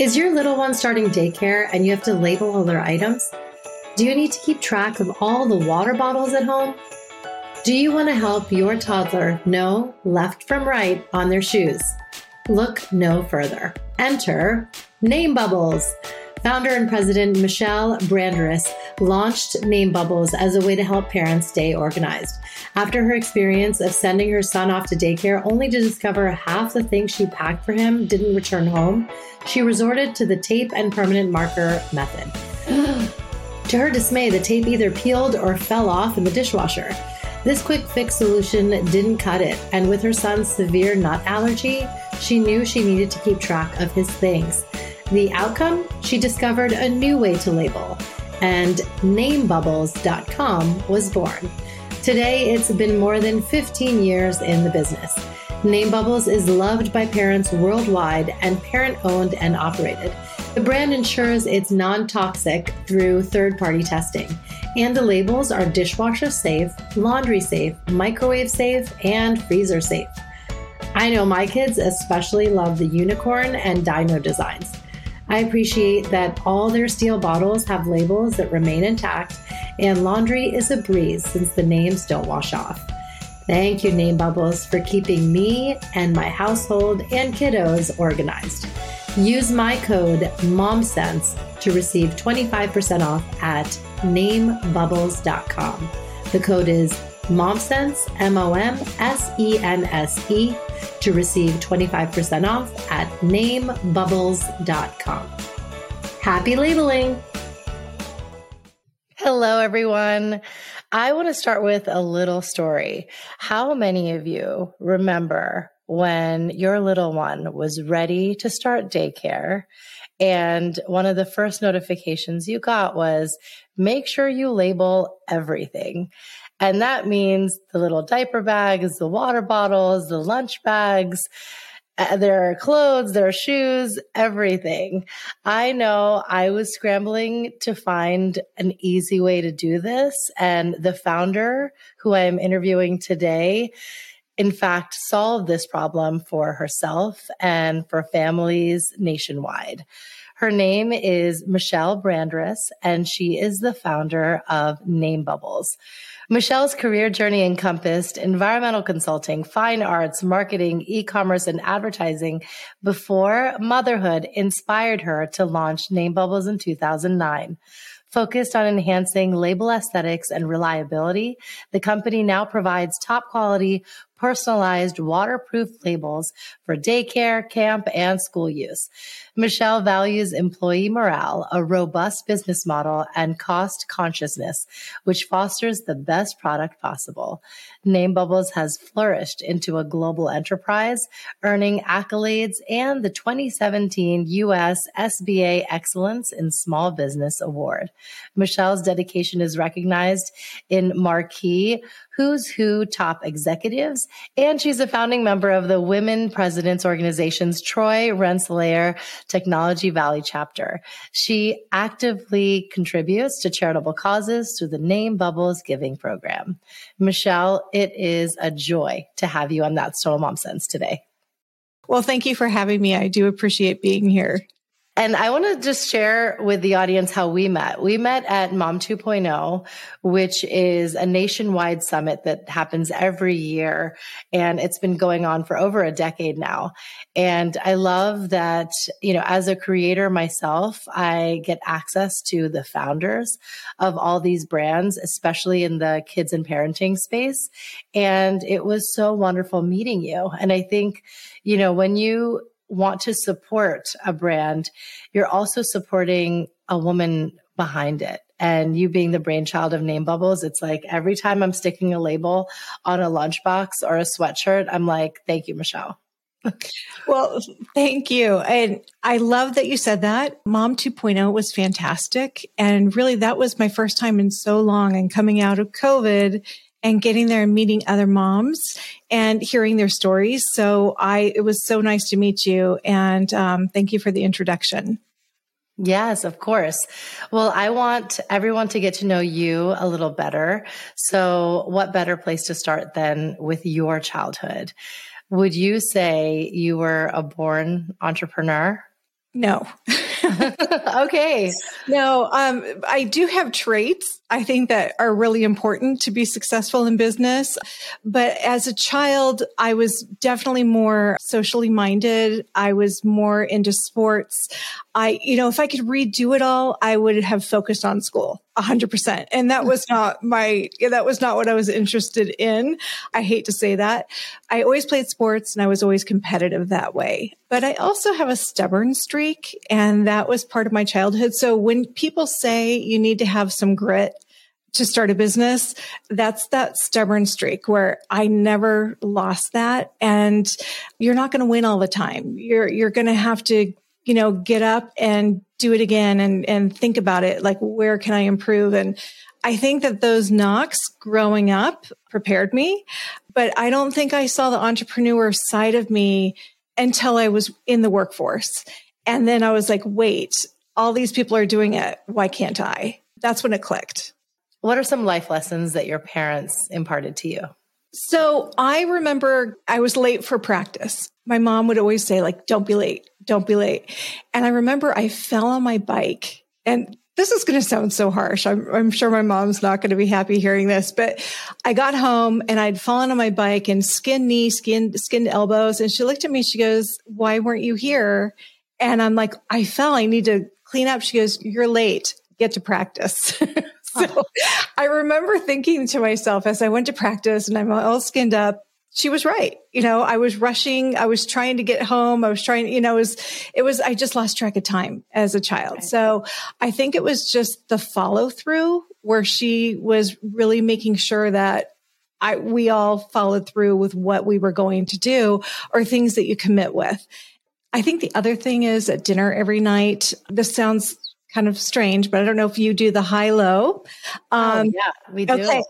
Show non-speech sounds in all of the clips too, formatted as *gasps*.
Is your little one starting daycare and you have to label all their items? Do you need to keep track of all the water bottles at home? Do you want to help your toddler know left from right on their shoes? Look no further. Enter Name Bubbles. Founder and president Michelle Brandriss launched Name Bubbles as a way to help parents stay organized. After her experience of sending her son off to daycare only to discover half the things she packed for him didn't return home, she resorted to the tape and permanent marker method. *gasps* to her dismay, the tape either peeled or fell off in the dishwasher. This quick fix solution didn't cut it, and with her son's severe nut allergy, she knew she needed to keep track of his things. The outcome? She discovered a new way to label, and namebubbles.com was born. Today, it's been more than 15 years in the business. Name Bubbles is loved by parents worldwide and parent owned and operated. The brand ensures it's non toxic through third party testing, and the labels are dishwasher safe, laundry safe, microwave safe, and freezer safe. I know my kids especially love the unicorn and dino designs. I appreciate that all their steel bottles have labels that remain intact, and laundry is a breeze since the names don't wash off. Thank you, Name Bubbles, for keeping me and my household and kiddos organized. Use my code MOMSENSE to receive 25% off at namebubbles.com. The code is MOMSENSE, M O M S E N S E to receive 25% off at namebubbles.com. Happy labeling! Hello, everyone. I want to start with a little story. How many of you remember when your little one was ready to start daycare? And one of the first notifications you got was make sure you label everything. And that means the little diaper bags, the water bottles, the lunch bags, uh, their clothes, their shoes, everything. I know I was scrambling to find an easy way to do this. And the founder who I am interviewing today, in fact, solved this problem for herself and for families nationwide. Her name is Michelle Brandriss, and she is the founder of Name Bubbles. Michelle's career journey encompassed environmental consulting, fine arts, marketing, e-commerce, and advertising before motherhood inspired her to launch Name Bubbles in 2009. Focused on enhancing label aesthetics and reliability, the company now provides top quality, personalized waterproof labels for daycare, camp, and school use. Michelle values employee morale, a robust business model, and cost consciousness, which fosters the best product possible. Name Bubbles has flourished into a global enterprise, earning accolades and the 2017 U.S. SBA Excellence in Small Business Award. Michelle's dedication is recognized in Marquis Who's Who top executives, and she's a founding member of the Women Presidents Organization's Troy Rensselaer Technology Valley chapter. She actively contributes to charitable causes through the Name Bubbles Giving Program. Michelle, it is a joy to have you on That Total Mom Sense today. Well, thank you for having me. I do appreciate being here. And I want to just share with the audience how we met. We met at Mom 2.0, which is a nationwide summit that happens every year. And it's been going on for over a decade now. And I love that, you know, as a creator myself, I get access to the founders of all these brands, especially in the kids and parenting space. And it was so wonderful meeting you. And I think, you know, when you want to support a brand, you're also supporting a woman behind it. And you being the brainchild of Name Bubbles, it's like every time I'm sticking a label on a lunchbox or a sweatshirt, I'm like, thank you, Michelle. *laughs* well, thank you. And I love that you said that. Mom 2.0 was fantastic. And really, that was my first time in so long and coming out of COVID and getting there and meeting other moms and hearing their stories. So I, it was so nice to meet you and um, thank you for the introduction. Yes, of course. Well, I want everyone to get to know you a little better. So what better place to start than with your childhood? Would you say you were a born entrepreneur? No. *laughs* okay. No, um, I do have traits I think that are really important to be successful in business. But as a child, I was definitely more socially minded. I was more into sports. I, you know, if I could redo it all, I would have focused on school a hundred percent. And that was *laughs* not my, that was not what I was interested in. I hate to say that. I always played sports and I was always competitive that way. But I also have a stubborn streak and that was part of my childhood. So when people say you need to have some grit, to start a business, that's that stubborn streak where I never lost that. And you're not going to win all the time. You're, you're going to have to, you know, get up and do it again and, and think about it. Like, where can I improve? And I think that those knocks growing up prepared me, but I don't think I saw the entrepreneur side of me until I was in the workforce. And then I was like, wait, all these people are doing it. Why can't I? That's when it clicked. What are some life lessons that your parents imparted to you? So I remember I was late for practice. My mom would always say, like, don't be late, don't be late. And I remember I fell on my bike and this is going to sound so harsh. I'm, I'm sure my mom's not going to be happy hearing this, but I got home and I'd fallen on my bike and skinned knee, skin, skinned elbows. And she looked at me. She goes, why weren't you here? And I'm like, I fell. I need to clean up. She goes, you're late. Get to practice. *laughs* *laughs* so I remember thinking to myself as I went to practice and I'm all skinned up, she was right. You know, I was rushing. I was trying to get home. I was trying, you know, it was, it was, I just lost track of time as a child. Right. So I think it was just the follow through where she was really making sure that I, we all followed through with what we were going to do or things that you commit with. I think the other thing is at dinner every night. This sounds kind of strange, but I don't know if you do the high low. Oh, um, oh, yeah, we do. Okay.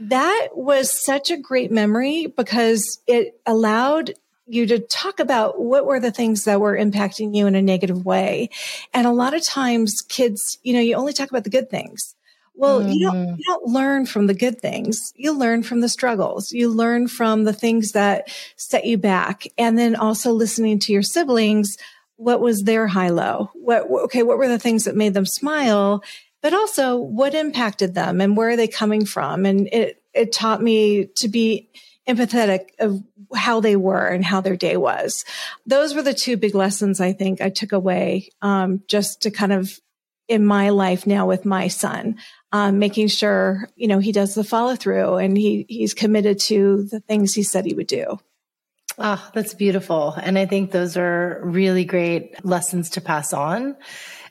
That was such a great memory because it allowed you to talk about what were the things that were impacting you in a negative way. And a lot of times kids, you know, you only talk about the good things. Well, mm-hmm. you don't mm-hmm. you don't learn from the good things. You learn from the struggles. You learn from the things that set you back. And then also listening to your siblings what was their high low? What, okay, what were the things that made them smile? But also what impacted them and where are they coming from? And it, it taught me to be empathetic of how they were and how their day was. Those were the two big lessons I think I took away, um, just to kind of in my life now with my son, um, making sure, you know, he does the follow through and he, he's committed to the things he said he would do. Oh, that's beautiful. And I think those are really great lessons to pass on.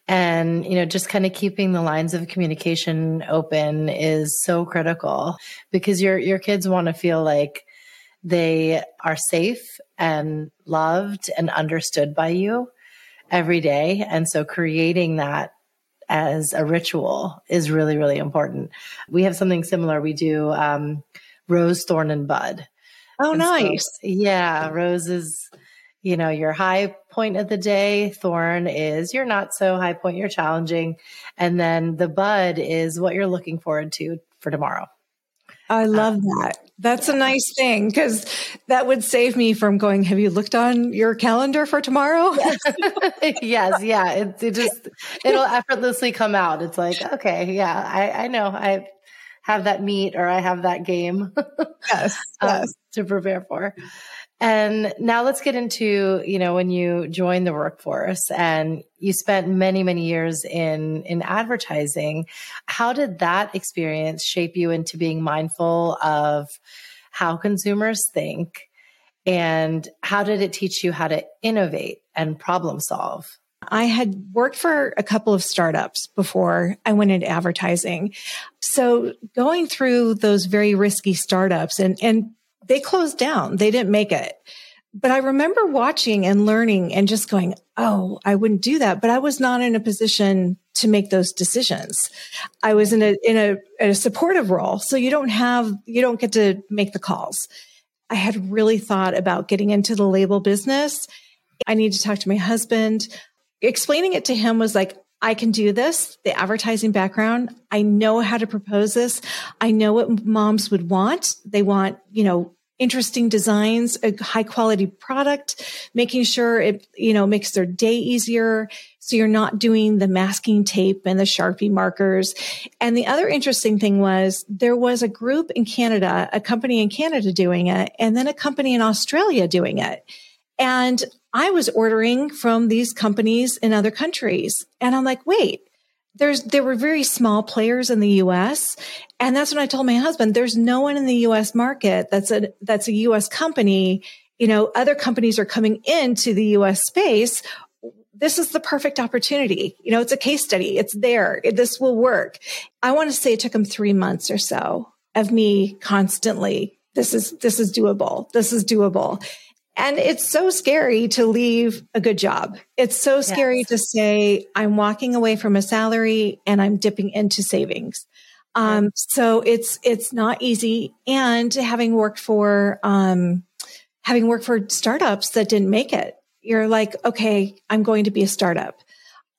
And, you know, just kind of keeping the lines of communication open is so critical because your, your kids want to feel like they are safe and loved and understood by you every day. And so creating that as a ritual is really, really important. We have something similar. We do, um, rose, thorn, and bud. Oh, and nice. So, yeah. Rose is, you know, your high point of the day. Thorn is your not so high point, you're challenging. And then the bud is what you're looking forward to for tomorrow. I love um, that. That's yeah. a nice thing because that would save me from going, Have you looked on your calendar for tomorrow? *laughs* yes. Yeah. It, it just, it'll effortlessly come out. It's like, okay. Yeah. I, I know. I, have that meet or I have that game. *laughs* yes, um, yes. To prepare for. And now let's get into, you know, when you joined the workforce and you spent many, many years in, in advertising. How did that experience shape you into being mindful of how consumers think? And how did it teach you how to innovate and problem solve? I had worked for a couple of startups before I went into advertising. So going through those very risky startups and, and they closed down. They didn't make it. But I remember watching and learning and just going, Oh, I wouldn't do that. But I was not in a position to make those decisions. I was in a, in a, a supportive role. So you don't have, you don't get to make the calls. I had really thought about getting into the label business. I need to talk to my husband explaining it to him was like, I can do this, the advertising background. I know how to propose this. I know what moms would want. They want, you know, interesting designs, a high quality product, making sure it, you know, makes their day easier. So you're not doing the masking tape and the Sharpie markers. And the other interesting thing was there was a group in Canada, a company in Canada doing it, and then a company in Australia doing it. And I was ordering from these companies in other countries. And I'm like, wait, there's there were very small players in the US and that's when I told my husband there's no one in the US market that's a that's a US company. You know other companies are coming into the US space. This is the perfect opportunity. You know it's a case study. It's there. This will work. I want to say it took him 3 months or so of me constantly this is this is doable. This is doable and it's so scary to leave a good job. It's so scary yes. to say, I'm walking away from a salary and I'm dipping into savings. Um, so it's, it's not easy. And having worked for, um, having worked for startups that didn't make it, you're like, okay, I'm going to be a startup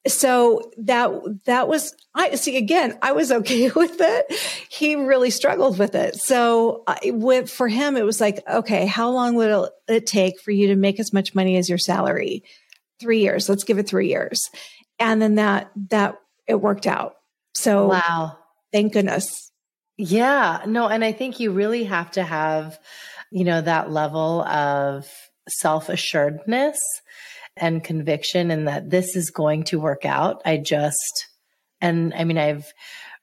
so that that was I see again I was okay *laughs* with it. He really struggled with it. So I, with, for him it was like okay, how long will it take for you to make as much money as your salary? 3 years. Let's give it 3 years. And then that that it worked out. So wow. Thank goodness. Yeah, no, and I think you really have to have you know that level of self-assuredness and conviction and that this is going to work out. I just, and I mean, I've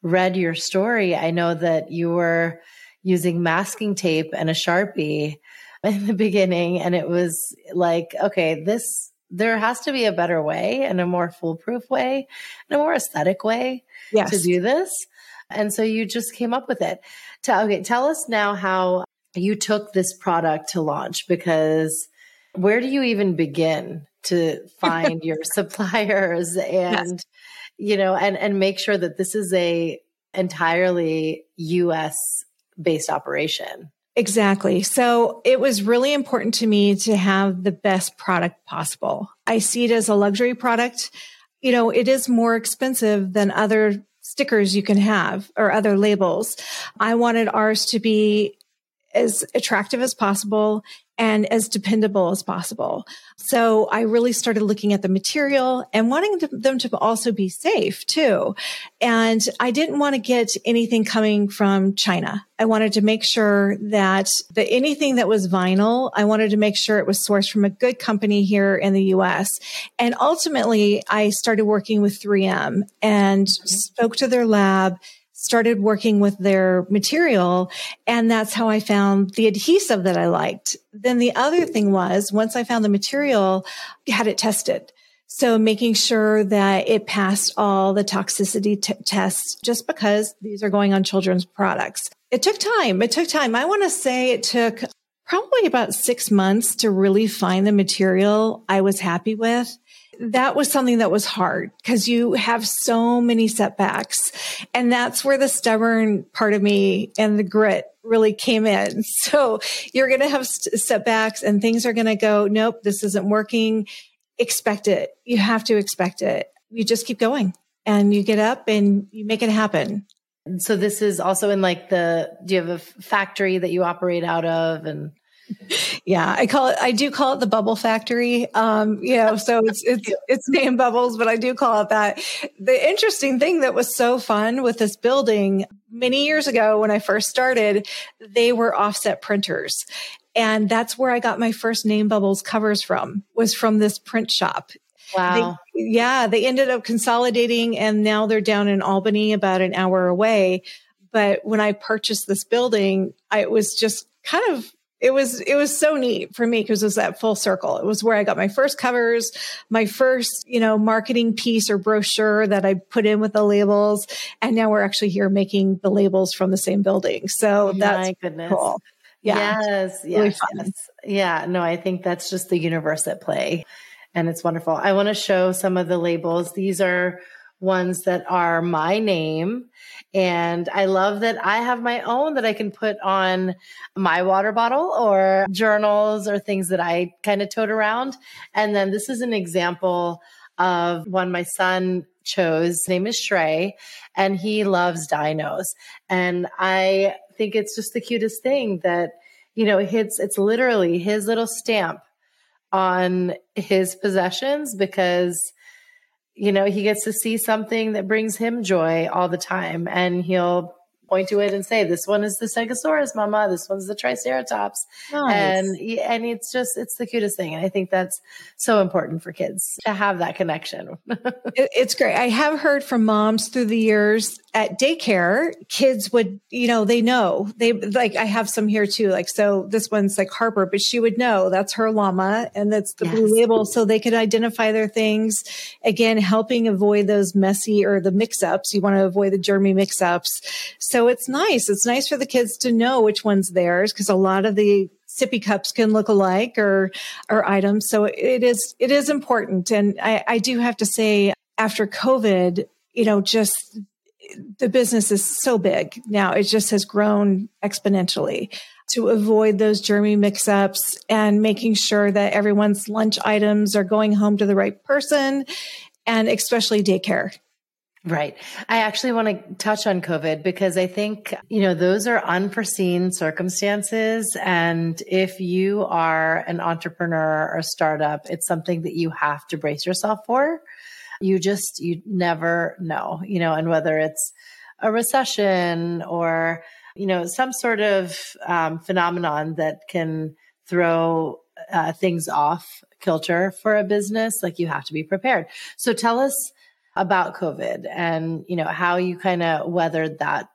read your story. I know that you were using masking tape and a Sharpie *laughs* in the beginning. And it was like, okay, this, there has to be a better way and a more foolproof way and a more aesthetic way yes. to do this. And so you just came up with it. Tell, okay, tell us now how you took this product to launch because where do you even begin to find your *laughs* suppliers and yes. you know and and make sure that this is a entirely US based operation. Exactly. So it was really important to me to have the best product possible. I see it as a luxury product. You know, it is more expensive than other stickers you can have or other labels. I wanted ours to be as attractive as possible and as dependable as possible. So I really started looking at the material and wanting them to also be safe too. And I didn't want to get anything coming from China. I wanted to make sure that the anything that was vinyl, I wanted to make sure it was sourced from a good company here in the US. And ultimately I started working with 3M and mm-hmm. spoke to their lab started working with their material. And that's how I found the adhesive that I liked. Then the other thing was once I found the material, I had it tested. So making sure that it passed all the toxicity t- tests just because these are going on children's products. It took time. It took time. I want to say it took probably about six months to really find the material I was happy with that was something that was hard because you have so many setbacks. And that's where the stubborn part of me and the grit really came in. *laughs* So you're going to have setbacks and things are going to go, nope, this isn't working. Expect it. You have to expect it. You just keep going and you get up and you make it happen. So this is also in like the, do you have a factory that you operate out of and? Yeah, I call it. I do call it the bubble factory. Um, you know, so *laughs* it's it's it's Name Bubbles, but I do call it that. The interesting thing that was so fun with this building many years ago when I first started, they were offset printers, and that's where I got my first name Bubbles covers from. Was from this print shop. Wow. They, yeah, they ended up consolidating, and now they're down in Albany, about an hour away. But when I purchased this building, I was just kind of it was it was so neat for me because it was that full circle. It was where I got my first covers, my first, you know, marketing piece or brochure that I put in with the labels. And now we're actually here making the labels from the same building. So oh that's my goodness. cool. Yeah. Yes. Yes. Really yeah. No, I think that's just the universe at play. And it's wonderful. I want to show some of the labels. These are ones that are my name. And I love that I have my own that I can put on my water bottle or journals or things that I kind of tote around. And then this is an example of one my son chose. His name is Shrey, and he loves dinos. And I think it's just the cutest thing that you know, it's, it's literally his little stamp on his possessions because you know, he gets to see something that brings him joy all the time and he'll point to it and say, "This one is the Stegosaurus, Mama. This one's the Triceratops," nice. and and it's just it's the cutest thing. And I think that's so important for kids to have that connection. *laughs* it's great. I have heard from moms through the years at daycare, kids would, you know, they know they like. I have some here too. Like so, this one's like Harper, but she would know that's her llama and that's the yes. blue label, so they could identify their things. Again, helping avoid those messy or the mix-ups. You want to avoid the germy mix-ups. So it's nice. It's nice for the kids to know which one's theirs because a lot of the sippy cups can look alike or or items. So it is it is important. And I, I do have to say, after COVID, you know, just the business is so big now. It just has grown exponentially to avoid those germy mix ups and making sure that everyone's lunch items are going home to the right person and especially daycare. Right. I actually want to touch on COVID because I think, you know, those are unforeseen circumstances. And if you are an entrepreneur or startup, it's something that you have to brace yourself for. You just, you never know, you know, and whether it's a recession or, you know, some sort of um, phenomenon that can throw uh, things off kilter for a business, like you have to be prepared. So tell us about COVID and, you know, how you kind of weathered that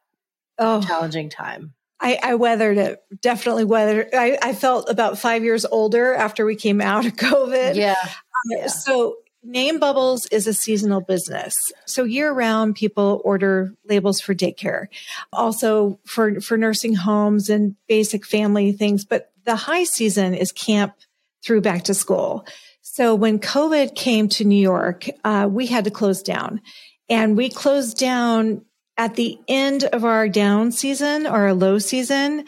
oh, challenging time. I, I, weathered it. Definitely weathered. I, I, felt about five years older after we came out of *laughs* COVID. Yeah. Um, yeah. So Name Bubbles is a seasonal business. So year round, people order labels for daycare, also for, for nursing homes and basic family things. But the high season is camp through back to school. So when COVID came to New York, uh, we had to close down and we closed down at the end of our down season or our low season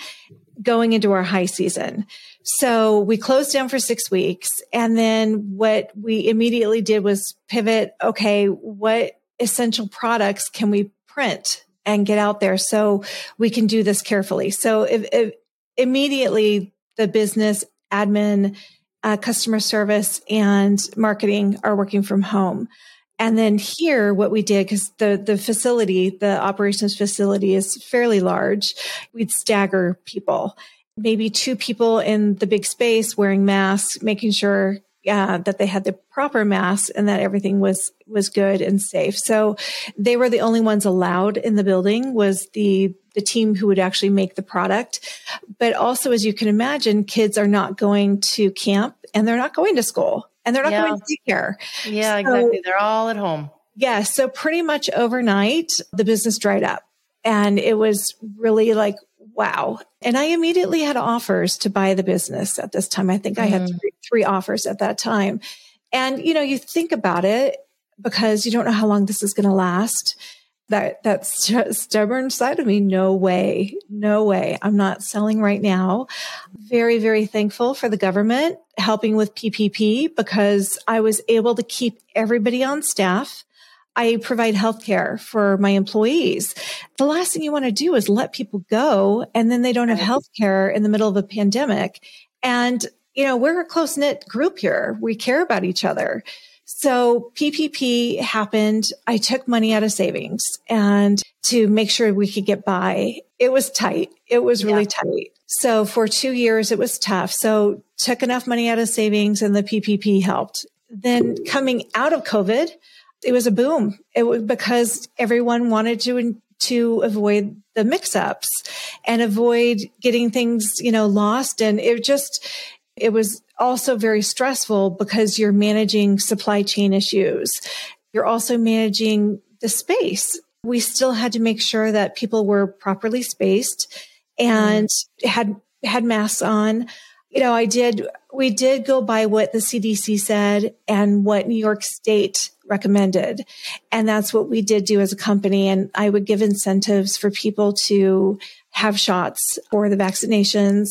going into our high season. So we closed down for six weeks. And then what we immediately did was pivot. Okay. What essential products can we print and get out there so we can do this carefully? So if, if immediately the business admin, uh, customer service and marketing are working from home. And then here, what we did, because the, the facility, the operations facility is fairly large, we'd stagger people maybe two people in the big space wearing masks, making sure uh, that they had the proper masks and that everything was was good and safe. So they were the only ones allowed in the building. Was the the team who would actually make the product, but also as you can imagine, kids are not going to camp and they're not going to school and they're not yeah. going to daycare. Yeah, so, exactly. They're all at home. Yeah. So pretty much overnight, the business dried up. And it was really like, wow. And I immediately had offers to buy the business at this time. I think mm. I had mm. three, three offers at that time. And, you know, you think about it because you don't know how long this is going to last. That that stubborn side of me, no way, no way. I'm not selling right now. Very, very thankful for the government helping with PPP because I was able to keep everybody on staff I provide healthcare for my employees. The last thing you want to do is let people go and then they don't have healthcare in the middle of a pandemic. And, you know, we're a close knit group here. We care about each other. So PPP happened. I took money out of savings and to make sure we could get by. It was tight. It was really yeah. tight. So for two years, it was tough. So took enough money out of savings and the PPP helped. Then coming out of COVID, it was a boom. It was because everyone wanted to to avoid the mix-ups and avoid getting things, you know, lost. And it just it was also very stressful because you're managing supply chain issues. You're also managing the space. We still had to make sure that people were properly spaced and had had masks on. You know, I did we did go by what the CDC said and what New York State recommended. And that's what we did do as a company. And I would give incentives for people to have shots or the vaccinations.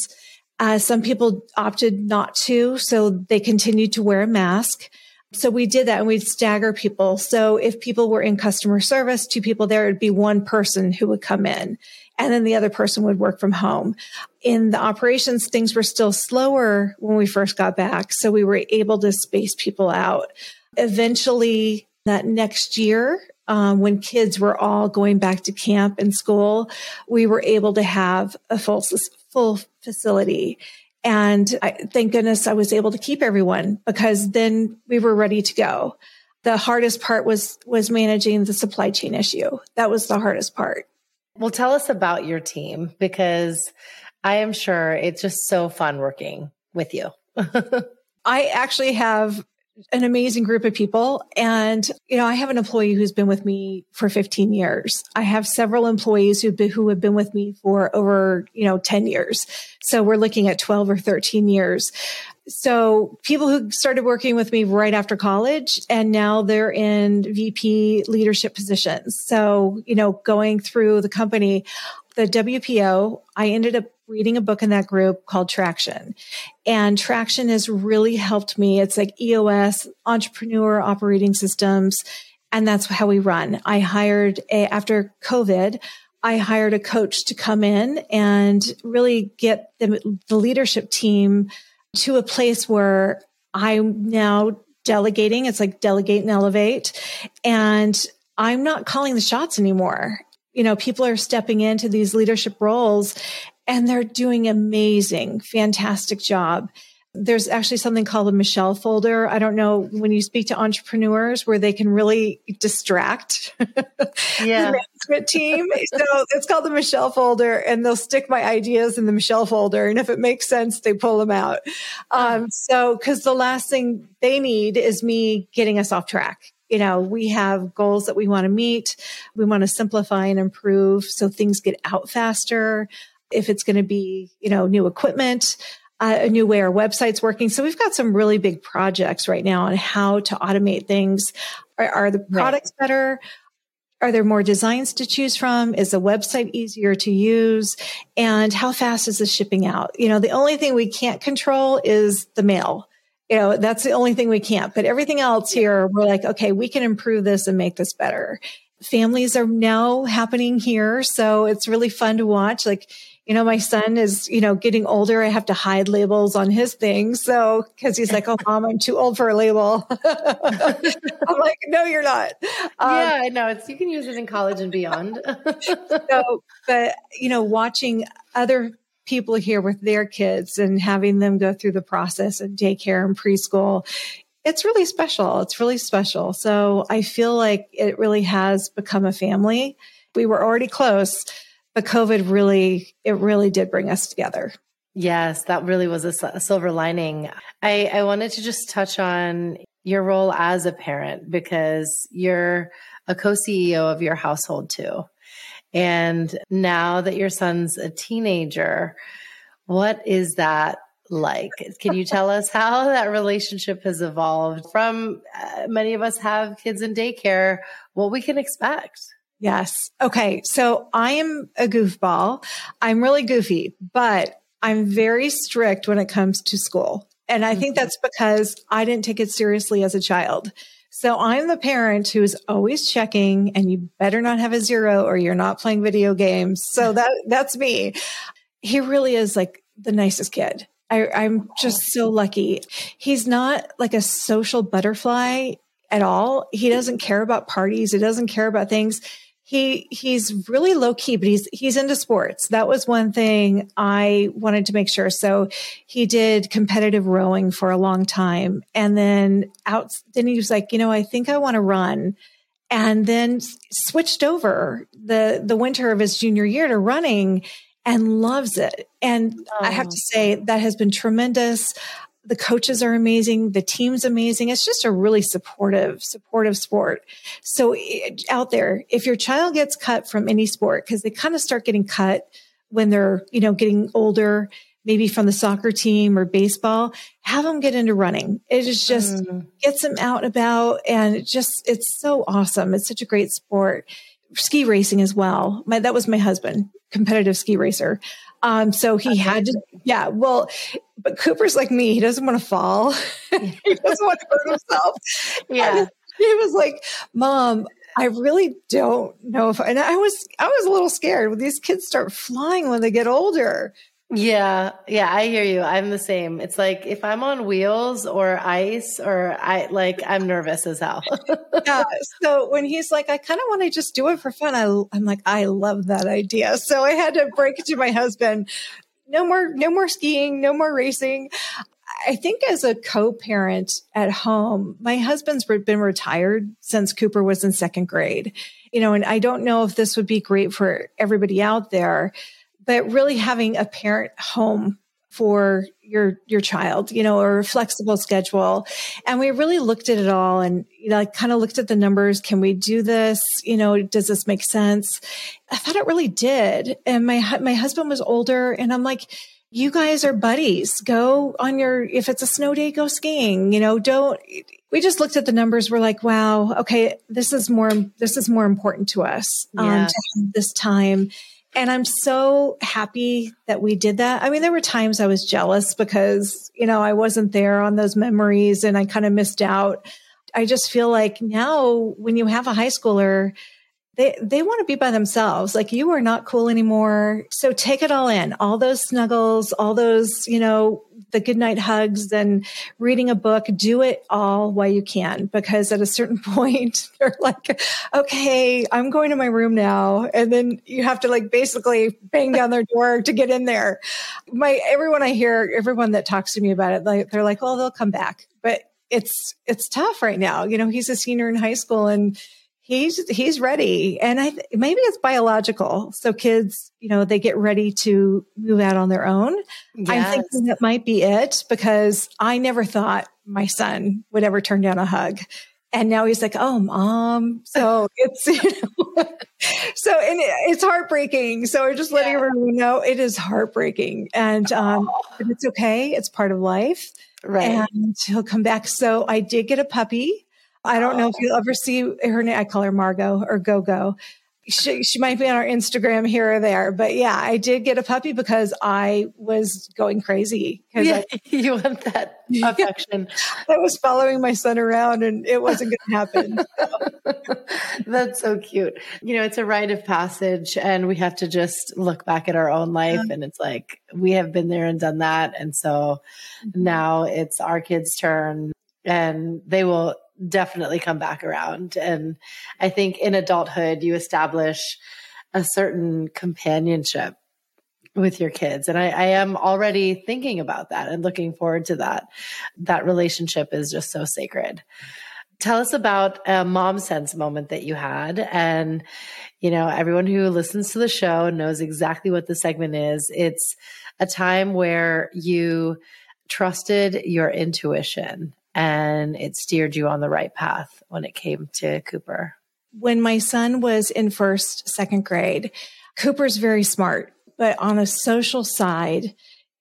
Uh, some people opted not to, so they continued to wear a mask. So we did that and we'd stagger people. So if people were in customer service, two people there, it'd be one person who would come in. and then the other person would work from home. In the operations, things were still slower when we first got back. So we were able to space people out. Eventually, that next year, um, when kids were all going back to camp and school, we were able to have a full, full facility. And I, thank goodness I was able to keep everyone because then we were ready to go. The hardest part was, was managing the supply chain issue. That was the hardest part. Well, tell us about your team because I am sure it's just so fun working with you. *laughs* I actually have an amazing group of people. And, you know, I have an employee who's been with me for 15 years. I have several employees who who have been with me for over, you know, 10 years. So we're looking at 12 or 13 years. So people who started working with me right after college and now they're in VP leadership positions. So, you know, going through the company, the WPO, I ended up reading a book in that group called Traction. And Traction has really helped me. It's like EOS, entrepreneur operating systems. And that's how we run. I hired a, after COVID, I hired a coach to come in and really get the, the leadership team to a place where I'm now delegating. It's like delegate and elevate. And I'm not calling the shots anymore you know, people are stepping into these leadership roles and they're doing amazing, fantastic job. There's actually something called a Michelle folder. I don't know when you speak to entrepreneurs where they can really distract *laughs* yeah. the management team. so it's called the Michelle folder and they'll stick my ideas in the Michelle folder. And if it makes sense, they pull them out. Um, so, cause the last thing they need is me getting us off track you know, we have goals that we want to meet. We want to simplify and improve so things get out faster. If it's going to be, you know, new equipment, uh, a new way our website's working. So we've got some really big projects right now on how to automate things. Are, are the products right. better? Are there more designs to choose from? Is the website easier to use? And how fast is the shipping out? You know, the only thing we can't control is the mail you know, that's the only thing we can't. But everything else here, we're like, okay, we can improve this and make this better. Families are now happening here. So it's really fun to watch. Like, you know, my son is, you know, getting older. I have to hide labels on his things. So, cause he's like, Oh, *laughs* mom, I'm too old for a label. *laughs* I'm like, no, you're not. Um, yeah, I know. It's, you can use it in college and beyond. *laughs* so, but, you know, watching other people here with their kids and having them go through the process of daycare and preschool it's really special. It's really special. So i feel like it really has become a family. We were already close but covid really it really did bring us together. Yes that really was a, a silver lining. I i wanted to just touch on your role as a parent because you're a co-ceo of your household too and now that your son's a teenager, what is that like? Can you tell us how that relationship has evolved from uh, many of us have kids in daycare, what we can expect? Yes. Okay. So I am a goofball. I'm really goofy, but I'm very strict when it comes to school. And I think mm-hmm. that's because I didn't take it seriously as a child. So I'm the parent who's always checking and you better not have a zero or you're not playing video games. So that that's me. He really is like the nicest kid. I, I'm just so lucky. He's not like a social butterfly at all. He doesn't care about parties. He doesn't care about things he he's really low key, but he's he's into sports. That was one thing I wanted to make sure. So he did competitive rowing for a long time, and then out. Then he was like, you know, I think I want to run, and then switched over the the winter of his junior year to running, and loves it. And oh. I have to oh. say that has been tremendous the coaches are amazing. The team's amazing. It's just a really supportive, supportive sport. So out there, if your child gets cut from any sport, because they kind of start getting cut when they're, you know, getting older, maybe from the soccer team or baseball, have them get into running. It is just mm. gets them out and about and it just, it's so awesome. It's such a great sport. Ski racing as well. My, that was my husband, competitive ski racer. Um, so he had to, yeah, well, but Cooper's like me. He doesn't want to fall. *laughs* he doesn't want to hurt himself. Yeah. And he was like, mom, I really don't know if, and I was, I was a little scared when these kids start flying when they get older. Yeah, yeah, I hear you. I'm the same. It's like if I'm on wheels or ice or I like I'm nervous as hell. *laughs* yeah. So when he's like, I kind of want to just do it for fun, I, I'm like, I love that idea. So I had to break it to my husband. No more, no more skiing, no more racing. I think as a co-parent at home, my husband's been retired since Cooper was in second grade. You know, and I don't know if this would be great for everybody out there but really having a parent home for your your child you know or a flexible schedule. And we really looked at it all and you know like kind of looked at the numbers. Can we do this? You know does this make sense? I thought it really did. And my my husband was older and i'm like you guys are buddies. Go on your if it's a snow day go skiing you know don't we just looked at the numbers. We're like wow okay this is more this is more important to us um, to have this time and I'm so happy that we did that. I mean, there were times I was jealous because, you know, I wasn't there on those memories and I kind of missed out. I just feel like now when you have a high schooler, they they want to be by themselves. Like you are not cool anymore. So take it all in. All those snuggles, all those, you know, the goodnight hugs and reading a book, do it all while you can, because at a certain *laughs* point, they're like, okay, I'm going to my room now. And then you have to like basically bang down their door to get in there. My, everyone I hear, everyone that talks to me about it, like, they're like, well, they'll come back, but it's, it's tough right now. You know, he's a senior in high school and he's he's ready. And i th- maybe it's biological. So kids you know they get ready to move out on their own. Yes. i'm thinking that might be it because i never thought my son would ever turn down a hug. And now he's like oh mom. So *laughs* it's you know *laughs* so and it, it's heartbreaking. So we're just letting yeah. everyone know it is heartbreaking. And um it's okay. It's part of life. Right. And he'll come back. So i did get a puppy I don't know if you'll ever see her name. I call her Margot or Go Go. She, she might be on our Instagram here or there, but yeah, I did get a puppy because I was going crazy. Yeah, I, *laughs* you want that affection. I was following my son around and it wasn't going to happen. *laughs* That's so cute. You know, it's a rite of passage and we have to just look back at our own life yeah. and it's like, we have been there and done that. And so mm-hmm. now it's our kids' turn and they will definitely come back around. And I think in adulthood, you establish a certain companionship with your kids. And I, I, am already thinking about that and looking forward to that. That relationship is just so sacred. Tell us about a mom sense moment that you had. And, you know, everyone who listens to the show knows exactly what the segment is. It's a time where you trusted your intuition and it steered you on the right path when it came to Cooper? When my son was in first, second grade, Cooper's very smart, but on a social side,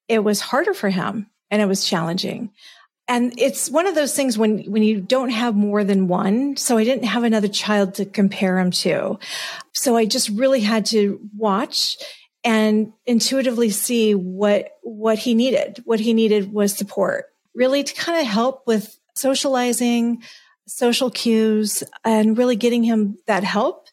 it was harder for him and it was challenging. And it's one of those things when, when you don't have more than one. So I didn't have another child to compare him to. So I just really had to watch and intuitively see what, what he needed. What he needed was support really to kind of help with socializing, social cues, and really getting him that help.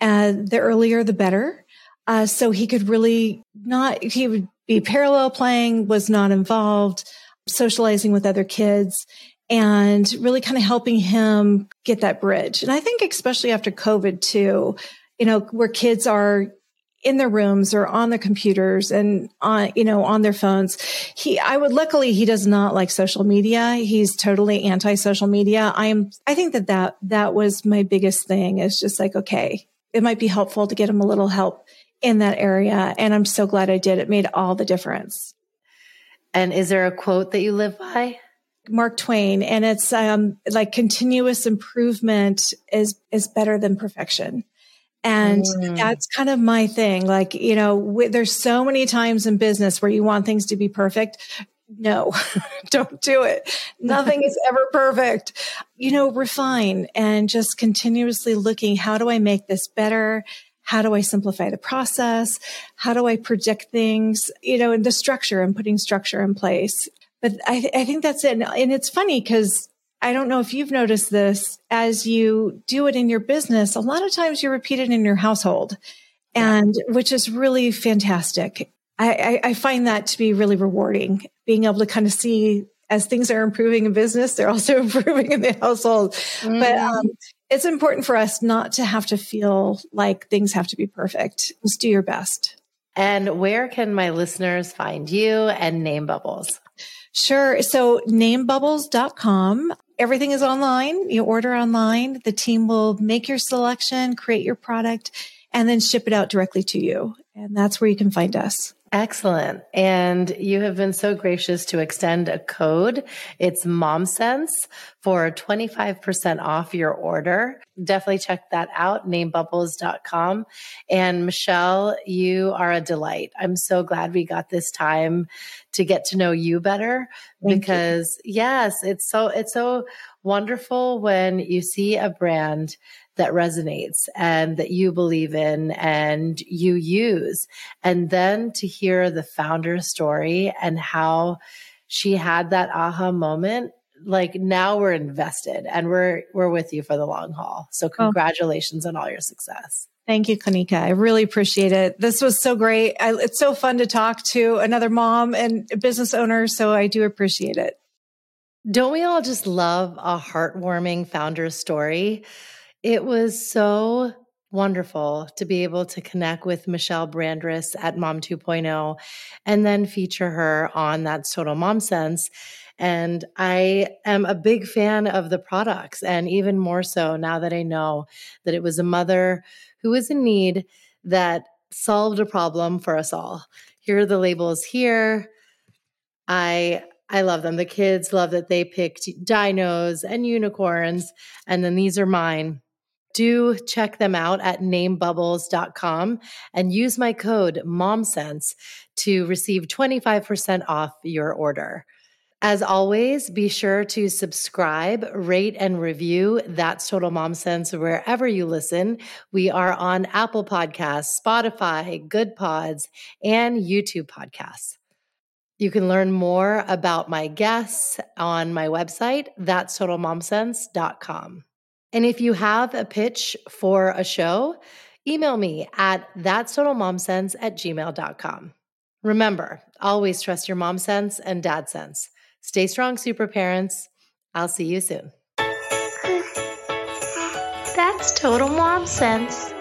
And the earlier, the better. Uh, so he could really not, he would be parallel playing, was not involved, socializing with other kids and really kind of helping him get that bridge. And I think especially after COVID too, you know, where kids are in their rooms or on their computers and on, you know, on their phones. He, I would, luckily, he does not like social media. He's totally anti social media. I am, I think that that, that was my biggest thing is just like, okay, it might be helpful to get him a little help in that area. And I'm so glad I did. It made all the difference. And is there a quote that you live by? Mark Twain, and it's um, like continuous improvement is is better than perfection. And mm. that's kind of my thing. Like, you know, w- there's so many times in business where you want things to be perfect. No, *laughs* don't do it. Nothing is ever perfect. You know, refine and just continuously looking, how do I make this better? How do I simplify the process? How do I predict things? You know, in the structure and putting structure in place. But I, th- I think that's it. And it's funny because I don't know if you've noticed this as you do it in your business. A lot of times you repeat it in your household and which is really fantastic. I, I, I find that to be really rewarding, being able to kind of see as things are improving in business, they're also *laughs* improving in the household. Mm. But um, it's important for us not to have to feel like things have to be perfect. Just do your best. And where can my listeners find you and Name Bubbles? Sure. So namebubbles.com. Everything is online. You order online. The team will make your selection, create your product, and then ship it out directly to you. And that's where you can find us. Excellent. And you have been so gracious to extend a code. It's MomSense for 25% off your order. Definitely check that out, namebubbles.com. And Michelle, you are a delight. I'm so glad we got this time to get to know you better Thank because you. yes, it's so, it's so wonderful when you see a brand that resonates and that you believe in and you use. And then to hear the founder's story and how she had that aha moment like now we're invested and we're we're with you for the long haul. So oh. congratulations oh. on all your success. Thank you, Kanika. I really appreciate it. This was so great. I, it's so fun to talk to another mom and business owner. So I do appreciate it. Don't we all just love a heartwarming founder's story? It was so wonderful to be able to connect with Michelle Brandriss at Mom 2.0 and then feature her on That's Total Mom Sense. And I am a big fan of the products, and even more so now that I know that it was a mother who was in need that solved a problem for us all. Here are the labels here. I I love them. The kids love that they picked dinos and unicorns, and then these are mine do check them out at namebubbles.com and use my code MOMSENSE to receive 25% off your order. As always, be sure to subscribe, rate, and review That's Total Mom Sense wherever you listen. We are on Apple Podcasts, Spotify, Good Pods, and YouTube Podcasts. You can learn more about my guests on my website, that's totalmomsense.com. And if you have a pitch for a show, email me at that's total mom at gmail.com. Remember, always trust your mom sense and dad sense. Stay strong, super parents. I'll see you soon. That's total mom sense.